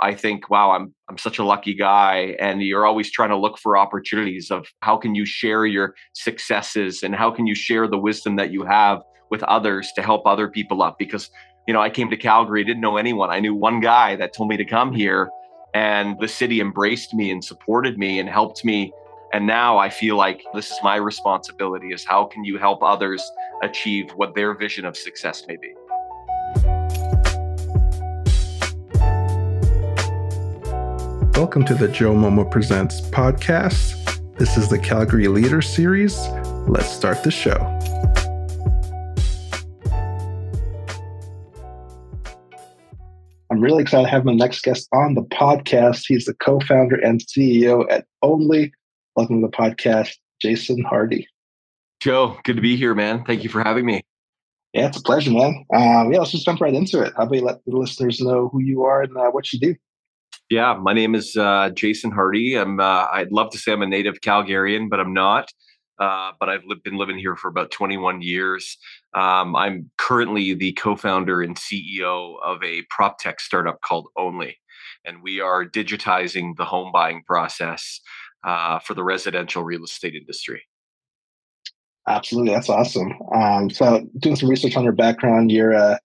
I think, wow, I'm I'm such a lucky guy. And you're always trying to look for opportunities of how can you share your successes and how can you share the wisdom that you have with others to help other people up. Because, you know, I came to Calgary, didn't know anyone. I knew one guy that told me to come here. And the city embraced me and supported me and helped me. And now I feel like this is my responsibility is how can you help others achieve what their vision of success may be. Welcome to the Joe Momo Presents podcast. This is the Calgary Leader Series. Let's start the show. I'm really excited to have my next guest on the podcast. He's the co founder and CEO at Ownly. Welcome to the podcast, Jason Hardy. Joe, good to be here, man. Thank you for having me. Yeah, it's a pleasure, man. Um, yeah, let's just jump right into it. How about you let the listeners know who you are and uh, what you do? Yeah, my name is uh, Jason Hardy. I'm. Uh, I'd love to say I'm a native Calgarian, but I'm not. Uh, but I've been living here for about 21 years. Um, I'm currently the co-founder and CEO of a prop tech startup called Ownly, and we are digitizing the home buying process uh, for the residential real estate industry. Absolutely, that's awesome. Um, so, doing some research on your background, you're a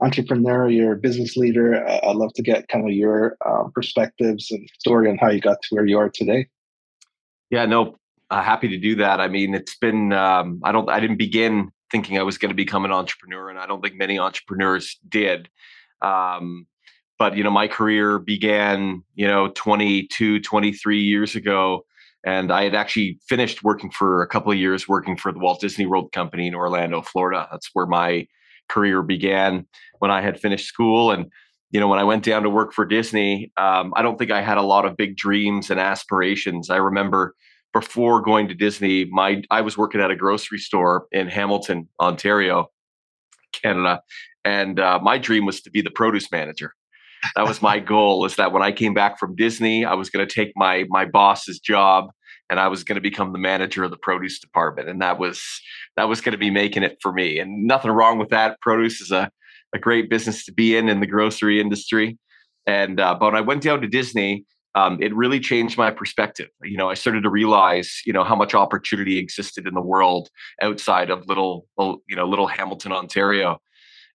entrepreneur, you're a business leader. I'd love to get kind of your um, perspectives and story on how you got to where you are today. Yeah, no, uh, happy to do that. I mean, it's been um, I don't I didn't begin thinking I was going to become an entrepreneur, and I don't think many entrepreneurs did. Um, but you know, my career began you know 22, 23 years ago. And I had actually finished working for a couple of years working for the Walt Disney World Company in Orlando, Florida. That's where my career began when I had finished school. And, you know, when I went down to work for Disney, um, I don't think I had a lot of big dreams and aspirations. I remember before going to Disney, my I was working at a grocery store in Hamilton, Ontario, Canada, and uh, my dream was to be the produce manager. That was my goal. Is that when I came back from Disney, I was going to take my my boss's job and I was going to become the manager of the produce department, and that was that was going to be making it for me. And nothing wrong with that. Produce is a a great business to be in in the grocery industry. And uh, but when I went down to Disney, um, it really changed my perspective. You know, I started to realize, you know, how much opportunity existed in the world outside of little, you know, little Hamilton, Ontario.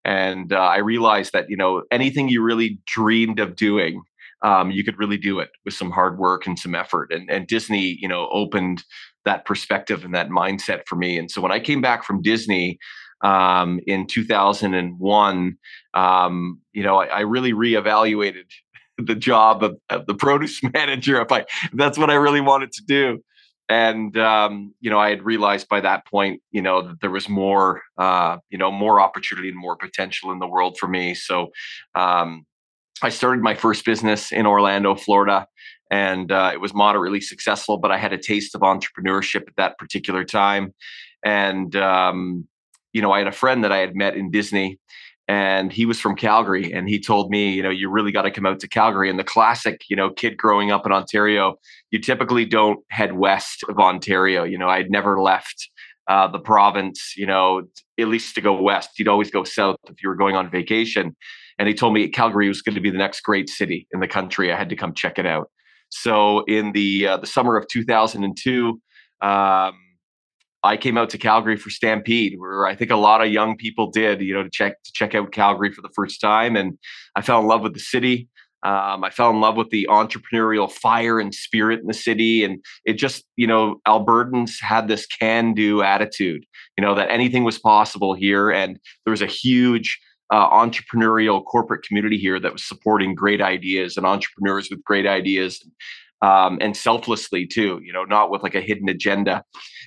And uh, I realized that, you know, anything you really dreamed of doing, um, you could really do it with some hard work and some effort. And, and Disney, you know, opened that perspective and that mindset for me. And so when I came back from Disney, um, in 2001, um, you know, I, I, really reevaluated the job of, of, the produce manager if I if that's what I really wanted to do. And um, you know, I had realized by that point, you know, that there was more, uh, you know, more opportunity and more potential in the world for me. So um, I started my first business in Orlando, Florida and uh, it was moderately successful. But I had a taste of entrepreneurship at that particular time, and um, you know, I had a friend that I had met in Disney and he was from Calgary and he told me, you know, you really got to come out to Calgary. And the classic, you know, kid growing up in Ontario, you typically don't head west of Ontario. You know, I'd never left uh, the province, you know, at least to go west. You'd always go south if you were going on vacation. And he told me Calgary was going to be the next great city in the country. I had to come check it out. So in the uh, the summer of 2002, um, I came out to Calgary for Stampede, where I think a lot of young people did, you know, to check to check out Calgary for the first time, and I fell in love with the city. Um, I fell in love with the entrepreneurial fire and spirit in the city, and it just, you know, Albertans had this can-do attitude, you know, that anything was possible here, and there was a huge uh, entrepreneurial corporate community here that was supporting great ideas and entrepreneurs with great ideas um, and selflessly too, you know, not with like a hidden agenda.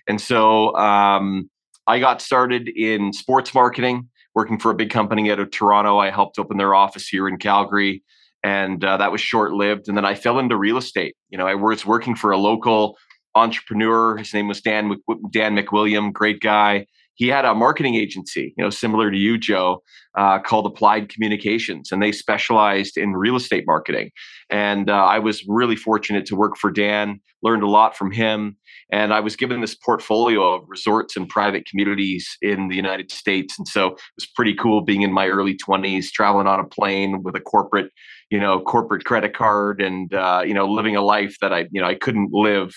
And so um, I got started in sports marketing, working for a big company out of Toronto. I helped open their office here in Calgary, and uh, that was short lived. And then I fell into real estate. You know, I was working for a local entrepreneur. His name was Dan Dan McWilliam, great guy he had a marketing agency, you know, similar to you, Joe, uh, called Applied Communications, and they specialized in real estate marketing. And uh, I was really fortunate to work for Dan, learned a lot from him, and I was given this portfolio of resorts and private communities in the United States. And so it was pretty cool being in my early 20s, traveling on a plane with a corporate you know corporate credit card and uh, you know living a life that I you know I couldn't live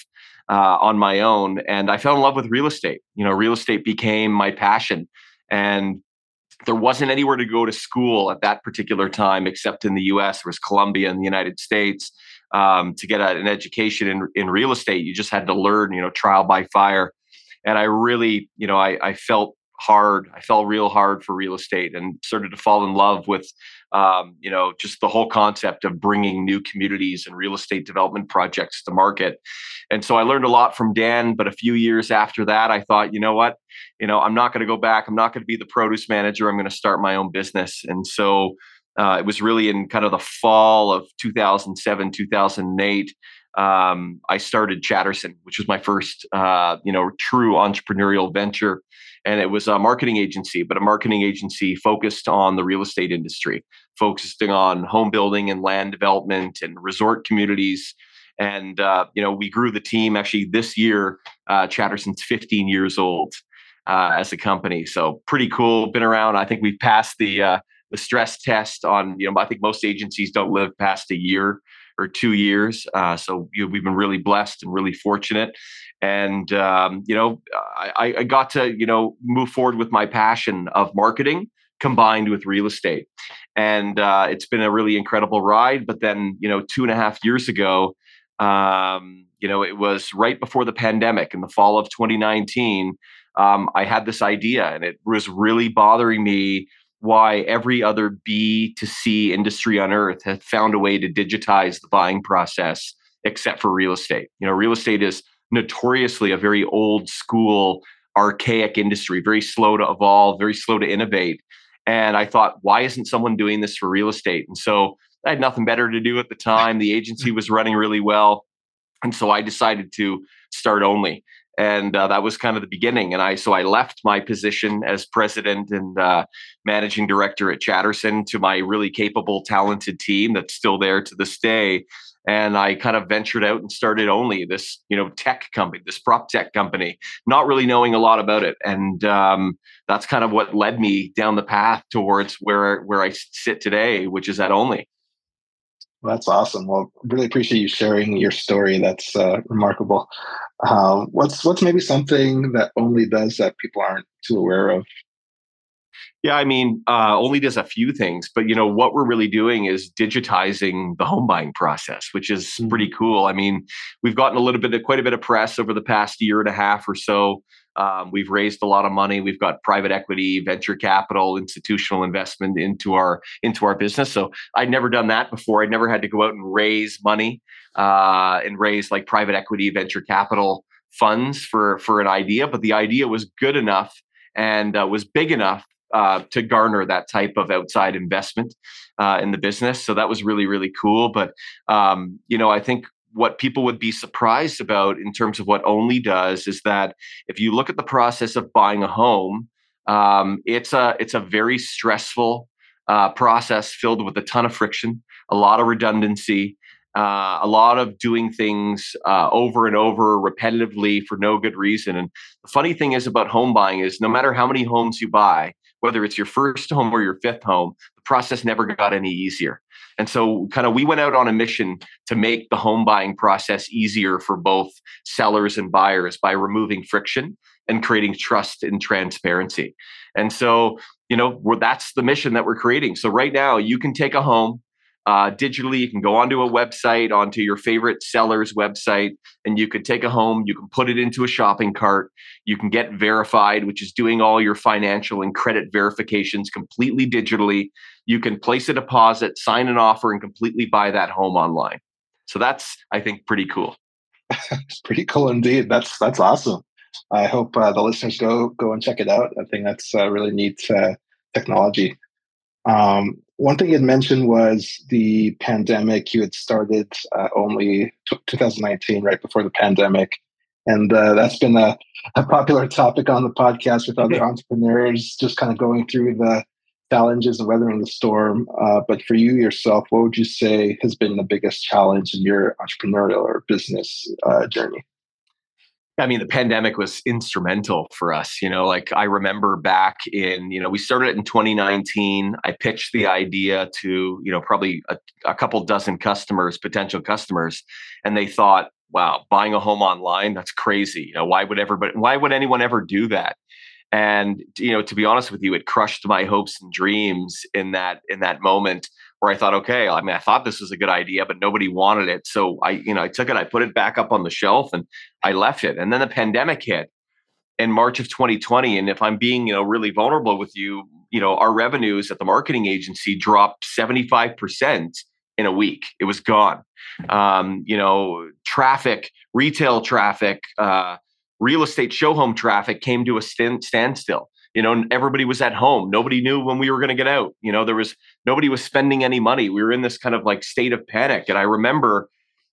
uh, on my own. And I fell in love with real estate. You know, real estate became my passion, and there wasn't anywhere to go to school at that particular time except in the U.S. There was Columbia in the United States. Um, to get an education in in real estate, you just had to learn, you know, trial by fire. And I really, you know, I, I felt hard. I fell real hard for real estate and started to fall in love with, um, you know, just the whole concept of bringing new communities and real estate development projects to market. And so I learned a lot from Dan. But a few years after that, I thought, you know what, you know, I'm not going to go back. I'm not going to be the produce manager. I'm going to start my own business. And so uh, it was really in kind of the fall of 2007, 2008 um, I started Chatterson, which was my first, uh, you know, true entrepreneurial venture, and it was a marketing agency, but a marketing agency focused on the real estate industry, focusing on home building and land development and resort communities. And uh, you know, we grew the team. Actually, this year, uh, Chatterson's 15 years old uh, as a company, so pretty cool. Been around. I think we've passed the uh, the stress test on. You know, I think most agencies don't live past a year or two years. Uh, so you know, we've been really blessed and really fortunate. And um, you know, I, I got to you know move forward with my passion of marketing combined with real estate, and uh, it's been a really incredible ride. But then you know, two and a half years ago. Um, you know, it was right before the pandemic in the fall of 2019. Um, I had this idea, and it was really bothering me why every other B to C industry on earth has found a way to digitize the buying process except for real estate. You know, real estate is notoriously a very old school, archaic industry, very slow to evolve, very slow to innovate. And I thought, why isn't someone doing this for real estate? And so I had nothing better to do at the time. The agency was running really well. And so I decided to start Ownly and uh, that was kind of the beginning. And i so i left my position as president and uh, managing director at chatterson to my really capable talented team that's still there to this day. And i kind of ventured out and started Ownly this you know tech company this prop tech company not really knowing a lot about it. And um, that's kind of what led me down the path towards where where i sit today which is at Ownly well, that's awesome. Well, really appreciate you sharing your story. That's uh, remarkable. Um, what's what's maybe something that Ownly does that people aren't too aware of? Yeah, I mean, uh, Ownly does a few things, but you know what we're really doing is digitizing the home buying process, which is pretty cool. I mean, we've gotten a little bit of quite a bit of press over the past year and a half or so. Um, we've raised a lot of money. We've got private equity, venture capital, institutional investment into our into our business. So I'd never done that before. I'd never had to go out and raise money uh, and raise like private equity, venture capital funds for for an idea. But the idea was good enough and uh, was big enough uh, to garner that type of outside investment uh, in the business. So that was really really cool. But um, you know, I think what people would be surprised about in terms of what Ownly does is that if you look at the process of buying a home, um, it's a it's a very stressful uh, process filled with a ton of friction, a lot of redundancy, uh, a lot of doing things uh, over and over repetitively for no good reason. And the funny thing is about home buying is no matter how many homes you buy, whether it's your first home or your fifth home, the process never got any easier. And so, kind of, we went out on a mission to make the home buying process easier for both sellers and buyers by removing friction and creating trust and transparency. And so, you know, that's the mission that we're creating. So, right now, you can take a home, uh, digitally. You can go onto a website, onto your favorite seller's website, and you could take a home. You can put it into a shopping cart. You can get verified, which is doing all your financial and credit verifications completely digitally. You can place a deposit, sign an offer, and completely buy that home online. So that's, I think, pretty cool. pretty cool indeed. That's that's awesome. I hope uh, the listeners go go and check it out. I think that's uh, really neat uh, technology. Um, one thing you had mentioned was the pandemic. You had started uh, Ownly t- 2019, right before the pandemic. And uh, that's been a, a, popular topic on the podcast with other entrepreneurs, just kind of going through the challenges and weathering the storm. Uh, but for you yourself, what would you say has been the biggest challenge in your entrepreneurial or business uh, journey? I mean, the pandemic was instrumental for us. You know, like I remember back in, you know, we started it in 2019. I pitched the idea to, you know, probably a, a couple dozen customers, potential customers, and they thought, wow, buying a home online, that's crazy. You know, why would everybody, why would anyone ever do that? And, you know, to be honest with you, it crushed my hopes and dreams in that, in that moment where I thought, okay, I mean, I thought this was a good idea, but nobody wanted it. So I, you know, I took it, I put it back up on the shelf and I left it. And then the pandemic hit in March of 2020. And if I'm being, you know, really vulnerable with you, you know, our revenues at the marketing agency dropped 75% in a week. It was gone. Um, you know, traffic, retail traffic, uh, real estate show home traffic came to a stand, standstill you know everybody was at home. Nobody knew when we were going to get out you know there was nobody was spending any money. We were in this kind of like state of panic and i remember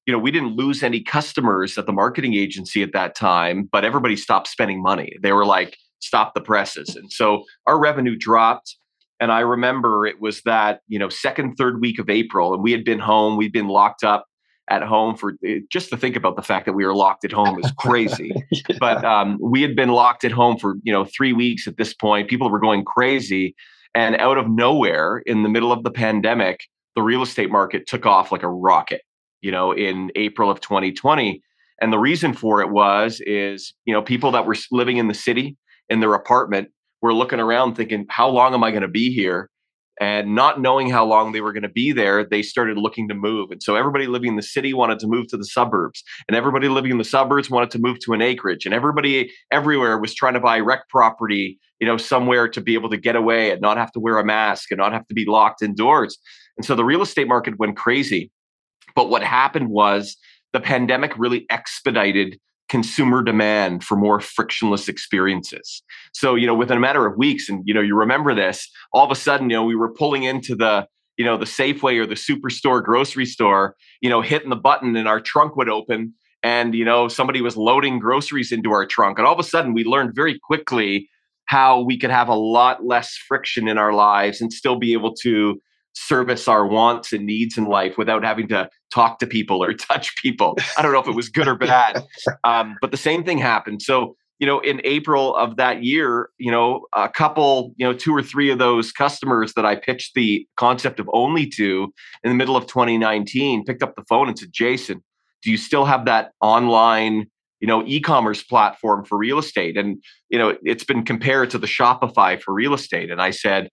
you know we didn't lose any customers at the marketing agency at that time but everybody stopped spending money. They were like stop the presses. And so our revenue dropped and i remember it was that you know second third week of april and we had been home we'd been locked up at home for eh, just to think about the fact that we were locked at home is crazy. yeah. But um, we had been locked at home for you know three weeks at this point. People were going crazy, and out of nowhere, in the middle of the pandemic, the real estate market took off like a rocket. You know, in April of 2020, and the reason for it was is you know people that were living in the city in their apartment were looking around thinking, how long am I going to be here? And not knowing how long they were going to be there they started looking to move. And so everybody living in the city wanted to move to the suburbs and everybody living in the suburbs wanted to move to an acreage and everybody everywhere was trying to buy rec property you know somewhere to be able to get away and not have to wear a mask and not have to be locked indoors. And so the real estate market went crazy. But what happened was the pandemic really expedited consumer demand for more frictionless experiences. So, you know, within a matter of weeks, and you know, you remember this, all of a sudden, you know, we were pulling into the, you know, the Safeway or the superstore grocery store, you know, hitting the button and our trunk would open and you know somebody was loading groceries into our trunk and all of a sudden we learned very quickly how we could have a lot less friction in our lives and still be able to service our wants and needs in life without having to talk to people or touch people. I don't know if it was good or bad, um, but the same thing happened. So, you know, in April of that year, you know, a couple, you know, two or three of those customers that I pitched the concept of Ownly to in the middle of 2019 picked up the phone and said, Jason, do you still have that online you know e-commerce platform for real estate and you know it's been compared to the shopify for real estate and i said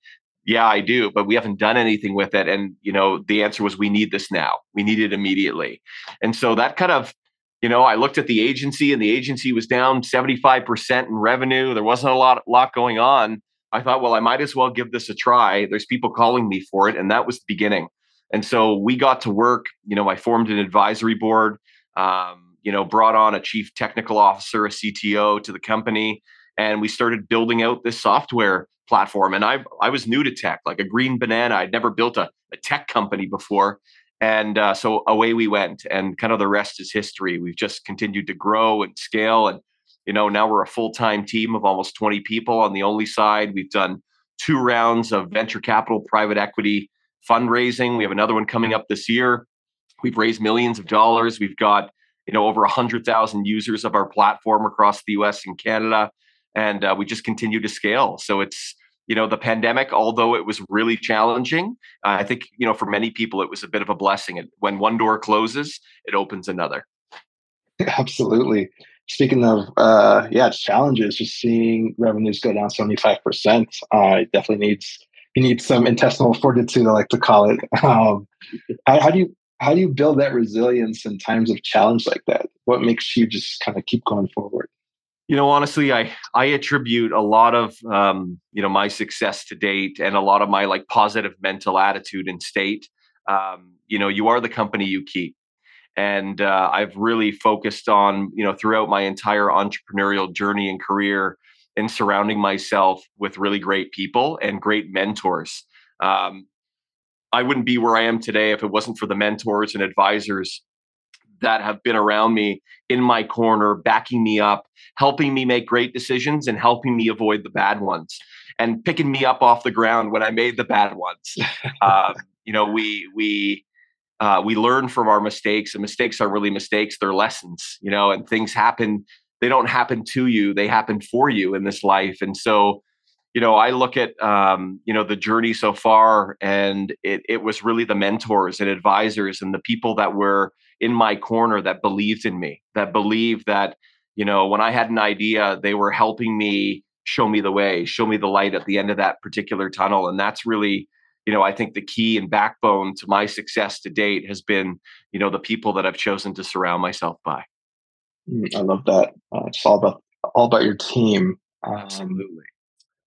yeah i do but we haven't done anything with it and you know the answer was we need this now. We need it immediately. And so that kind of you know i looked at the agency and the agency was down 75% in revenue. There wasn't a lot lot going on. I thought well i might as well give this a try. There's people calling me for it and that was the beginning. And so we got to work you know i formed an advisory board um, you know brought on a chief technical officer a cto to the company and we started building out this software platform. And I I was new to tech, like a green banana. I'd never built a, a tech company before. And uh, so away we went, and kind of the rest is history. We've just continued to grow and scale, and you know now we're a full time team of almost twenty people on the Ownly side. We've done two rounds of venture capital, private equity fundraising. We have another one coming up this year. We've raised millions of dollars. We've got you know over hundred thousand users of our platform across the U.S. and Canada and uh, we just continue to scale. So it's you know the pandemic, although it was really challenging, uh, I think you know for many people it was a bit of a blessing. And when one door closes, it opens another. Absolutely. Speaking of uh, yeah, it's challenges. Just seeing revenues go down seventy five percent, uh, definitely needs you need some intestinal fortitude. I like to call it. Um, how, how do you how do you build that resilience in times of challenge like that? What makes you just kind of keep going forward? You know, honestly, I I attribute a lot of um, you know my success to date and a lot of my like positive mental attitude and state. Um, you know, you are the company you keep, and uh, I've really focused on you know throughout my entire entrepreneurial journey and career in surrounding myself with really great people and great mentors. Um, I wouldn't be where I am today if it wasn't for the mentors and advisors that have been around me in my corner, backing me up, helping me make great decisions and helping me avoid the bad ones and picking me up off the ground when I made the bad ones. uh, you know, we, we, uh, we learn from our mistakes and mistakes are really mistakes. They're lessons, you know, and things happen. they don't happen to you; they happen for you in this life. And so, you know, I look at um, you know the journey so far, and it it was really the mentors and advisors and the people that were in my corner that believed in me, that believed that you know when I had an idea, they were helping me show me the way, show me the light at the end of that particular tunnel, and that's really you know, I think the key and backbone to my success to date has been, you know, the people that I've chosen to surround myself by. Mm, I love that. Uh, it's all about all about your team. Um, Absolutely.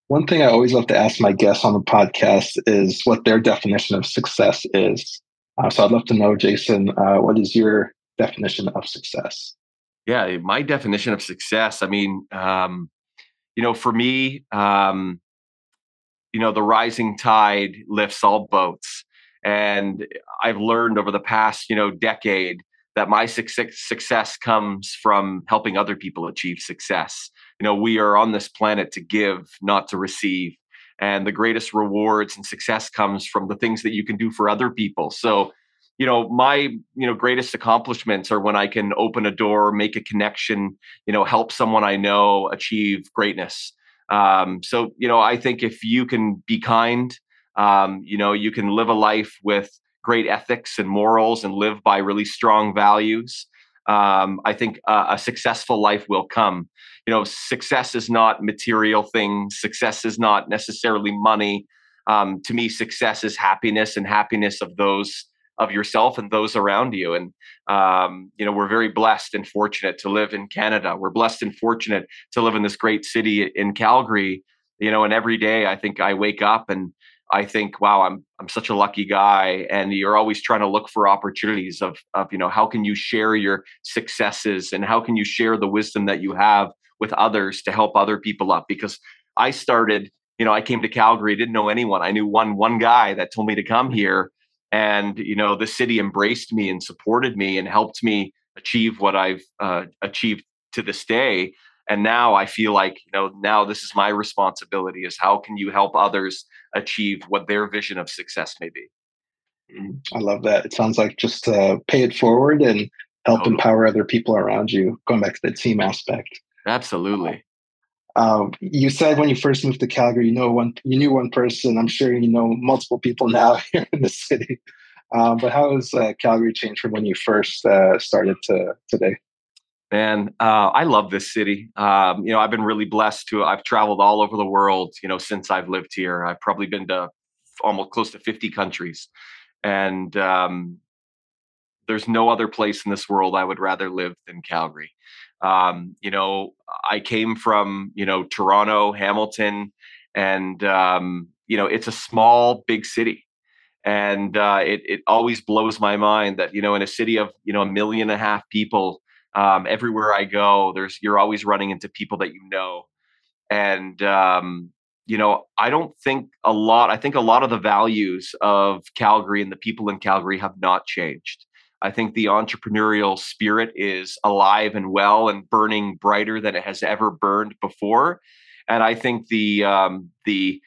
One thing I always love to ask my guests on the podcast is what their definition of success is. Uh, so I'd love to know, Jason, uh, what is your definition of success? Yeah, my definition of success. I mean, um, you know, for me, um, you know the rising tide lifts all boats and i've learned over the past you know decade that my success comes from helping other people achieve success you know we are on this planet to give not to receive and the greatest rewards and success comes from the things that you can do for other people so you know my you know greatest accomplishments are when i can open a door make a connection you know help someone i know achieve greatness um, so, you know, I think if you can be kind, um, you know, you can live a life with great ethics and morals and live by really strong values. Um, I think uh, a successful life will come. You know, success is not material things. Success is not necessarily money. Um, to me, success is happiness and happiness of those of yourself and those around you. And um, you know, we're very blessed and fortunate to live in Canada. We're blessed and fortunate to live in this great city in Calgary. You know, and every day I think I wake up and I think, wow, I'm I'm such a lucky guy. And you're always trying to look for opportunities of of you know how can you share your successes and how can you share the wisdom that you have with others to help other people up because I started you know i came to calgary didn't know anyone i knew one one guy that told me to come here and you know the city embraced me and supported me and helped me achieve what i've uh, achieved to this day and now i feel like you know now this is my responsibility is how can you help others achieve what their vision of success may be mm, i love that it sounds like just uh, pay it forward and help totally. empower other people around you going back to the team aspect absolutely um, you said when you first moved to Calgary, you know one, you knew one person. I'm sure you know multiple people now here in the city. Um, but how has uh, Calgary changed from when you first uh, started to today? Man, uh, I love this city. Um, you know, I've been really blessed to. I've traveled all over the world. You know, since I've lived here, I've probably been to almost close to 50 countries, and um, there's no other place in this world I would rather live than Calgary. Um, you know, I came from, you know, Toronto, Hamilton, and, um, you know, it's a small, big city. And uh, it, it always blows my mind that, you know, in a city of, you know, a million and a half people, um, everywhere I go, there's, you're always running into people that you know. And, um, you know, I don't think a lot, I think a lot of the values of Calgary and the people in Calgary have not changed. I think the entrepreneurial spirit is alive and well and burning brighter than it has ever burned before. And I think the um, the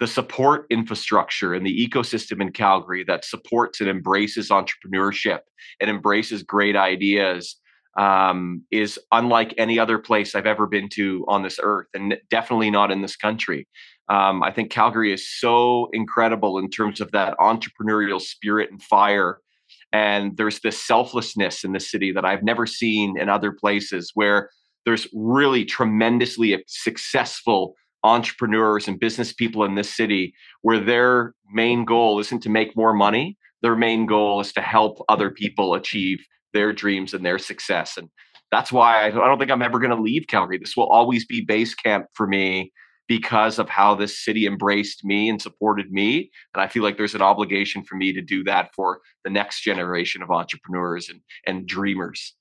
the support infrastructure and the ecosystem in Calgary that supports and embraces entrepreneurship and embraces great ideas um, is unlike any other place I've ever been to on this earth, and definitely not in this country. Um, I think Calgary is so incredible in terms of that entrepreneurial spirit and fire and there's this selflessness in the city that I've never seen in other places where there's really tremendously successful entrepreneurs and business people in this city where their main goal isn't to make more money. Their main goal is to help other people achieve their dreams and their success. And that's why I don't think I'm ever going to leave Calgary. This will always be base camp for me because of how this city embraced me and supported me. And I feel like there's an obligation for me to do that for the next generation of entrepreneurs and, and dreamers.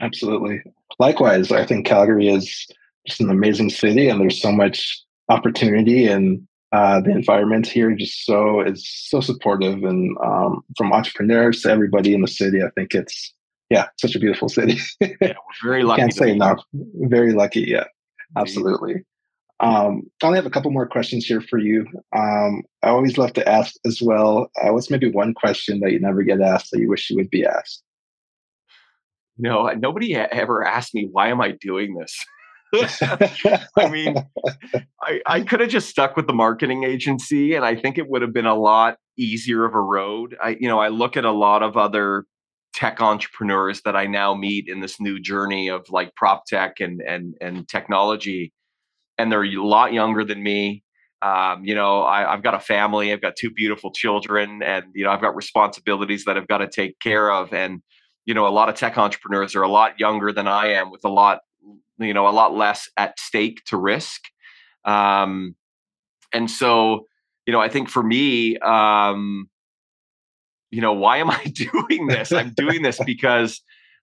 Absolutely. Likewise, I think Calgary is just an amazing city and there's so much opportunity and uh, the environment here just so is so supportive and um, from entrepreneurs to everybody in the city. I think it's yeah, such a beautiful city. yeah, we're very lucky. Can't say enough. Very lucky. Yeah, absolutely. Um, I only have a couple more questions here for you. Um, I always love to ask as well. Uh, what's maybe one question that you never get asked that you wish you would be asked? no nobody ever asked me why am I doing this. I mean, I, I could have just stuck with the marketing agency, and I think it would have been a lot easier of a road. I, you know, I look at a lot of other tech entrepreneurs that I now meet in this new journey of like prop tech and and and technology, and they're a lot younger than me. Um, you know, I, have got a family, I've got two beautiful children, and you know, I've got responsibilities that I've got to take care of. And you know, a lot of tech entrepreneurs are a lot younger than I am, with a lot you know a lot less at stake to risk um, and so you know i think for me um, you know why am i doing this? I'm doing this because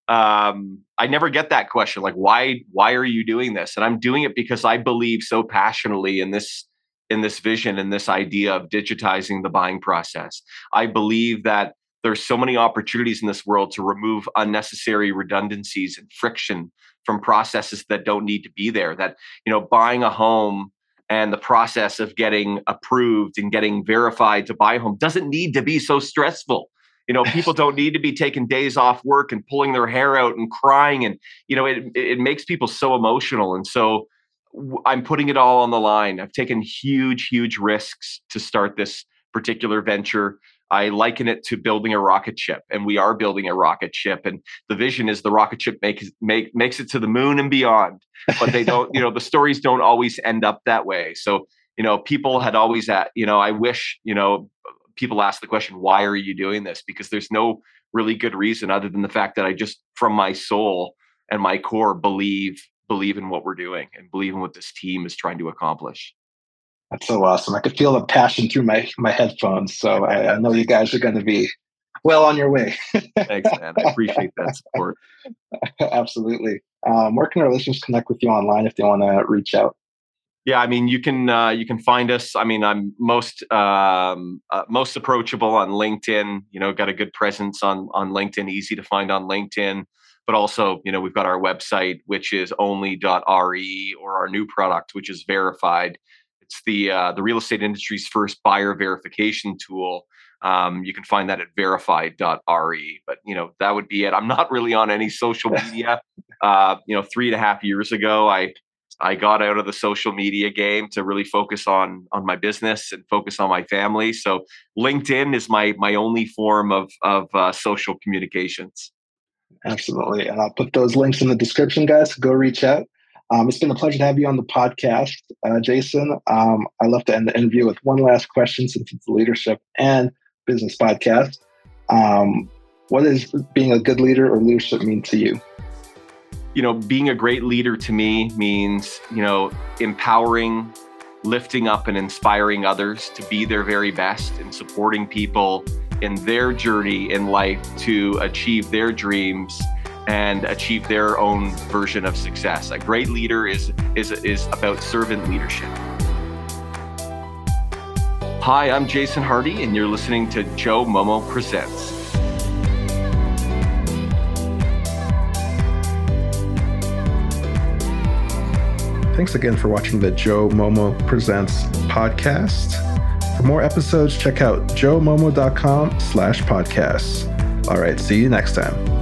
um, i never get that question like why why are you doing this? And i'm doing it because i believe so passionately in this in this vision and this idea of digitizing the buying process. I believe that there's so many opportunities in this world to remove unnecessary redundancies and friction from processes that don't need to be there that you know buying a home and the process of getting approved and getting verified to buy a home doesn't need to be so stressful. You know people don't need to be taking days off work and pulling their hair out and crying and you know it, it makes people so emotional. And so i'm putting it all on the line. I've taken huge huge risks to start this particular venture I liken it to building a rocket ship, and we are building a rocket ship. And the vision is the rocket ship makes make, makes it to the moon and beyond. But they don't, you know, the stories don't always end up that way. So, you know, people had always at, you know, I wish, you know, people ask the question, why are you doing this? Because there's no really good reason other than the fact that I just, from my soul and my core, believe believe in what we're doing and believe in what this team is trying to accomplish. That's so awesome. I could feel the passion through my my headphones. So I, I know you guys are going to be well on your way. Thanks, man. I appreciate that support. Absolutely. Um, where can our listeners connect with you online if they want to reach out? Yeah, I mean, you can uh, you can find us. I mean, I'm most um, uh, most approachable on LinkedIn. You know, got a good presence on on LinkedIn, easy to find on LinkedIn. But also, you know, we've got our website, which is ownly.re, or our new product, which is verified it's the uh, the real estate industry's first buyer verification tool. Um, you can find that at verified.re. But you know that would be it. I'm not really on any social media. Uh, you know, three and a half years ago, I I got out of the social media game to really focus on on my business and focus on my family. So LinkedIn is my my only form of of uh, social communications. Absolutely, and I'll put those links in the description, guys. Go reach out. Um, it's been a pleasure to have you on the podcast, uh, Jason. Um, I love to end the interview with one last question since it's a leadership and business podcast. Um, what does being a good leader or leadership mean to you? You know, being a great leader to me means, you know, empowering, lifting up, and inspiring others to be their very best and supporting people in their journey in life to achieve their dreams and achieve their own version of success. A great leader is, is, is about servant leadership. Hi, I'm Jason Hardy, and you're listening to Joe Momo Presents. Thanks again for watching the Joe Momo Presents podcast. For more episodes, check out joemomo.com slash podcasts. All right, see you next time.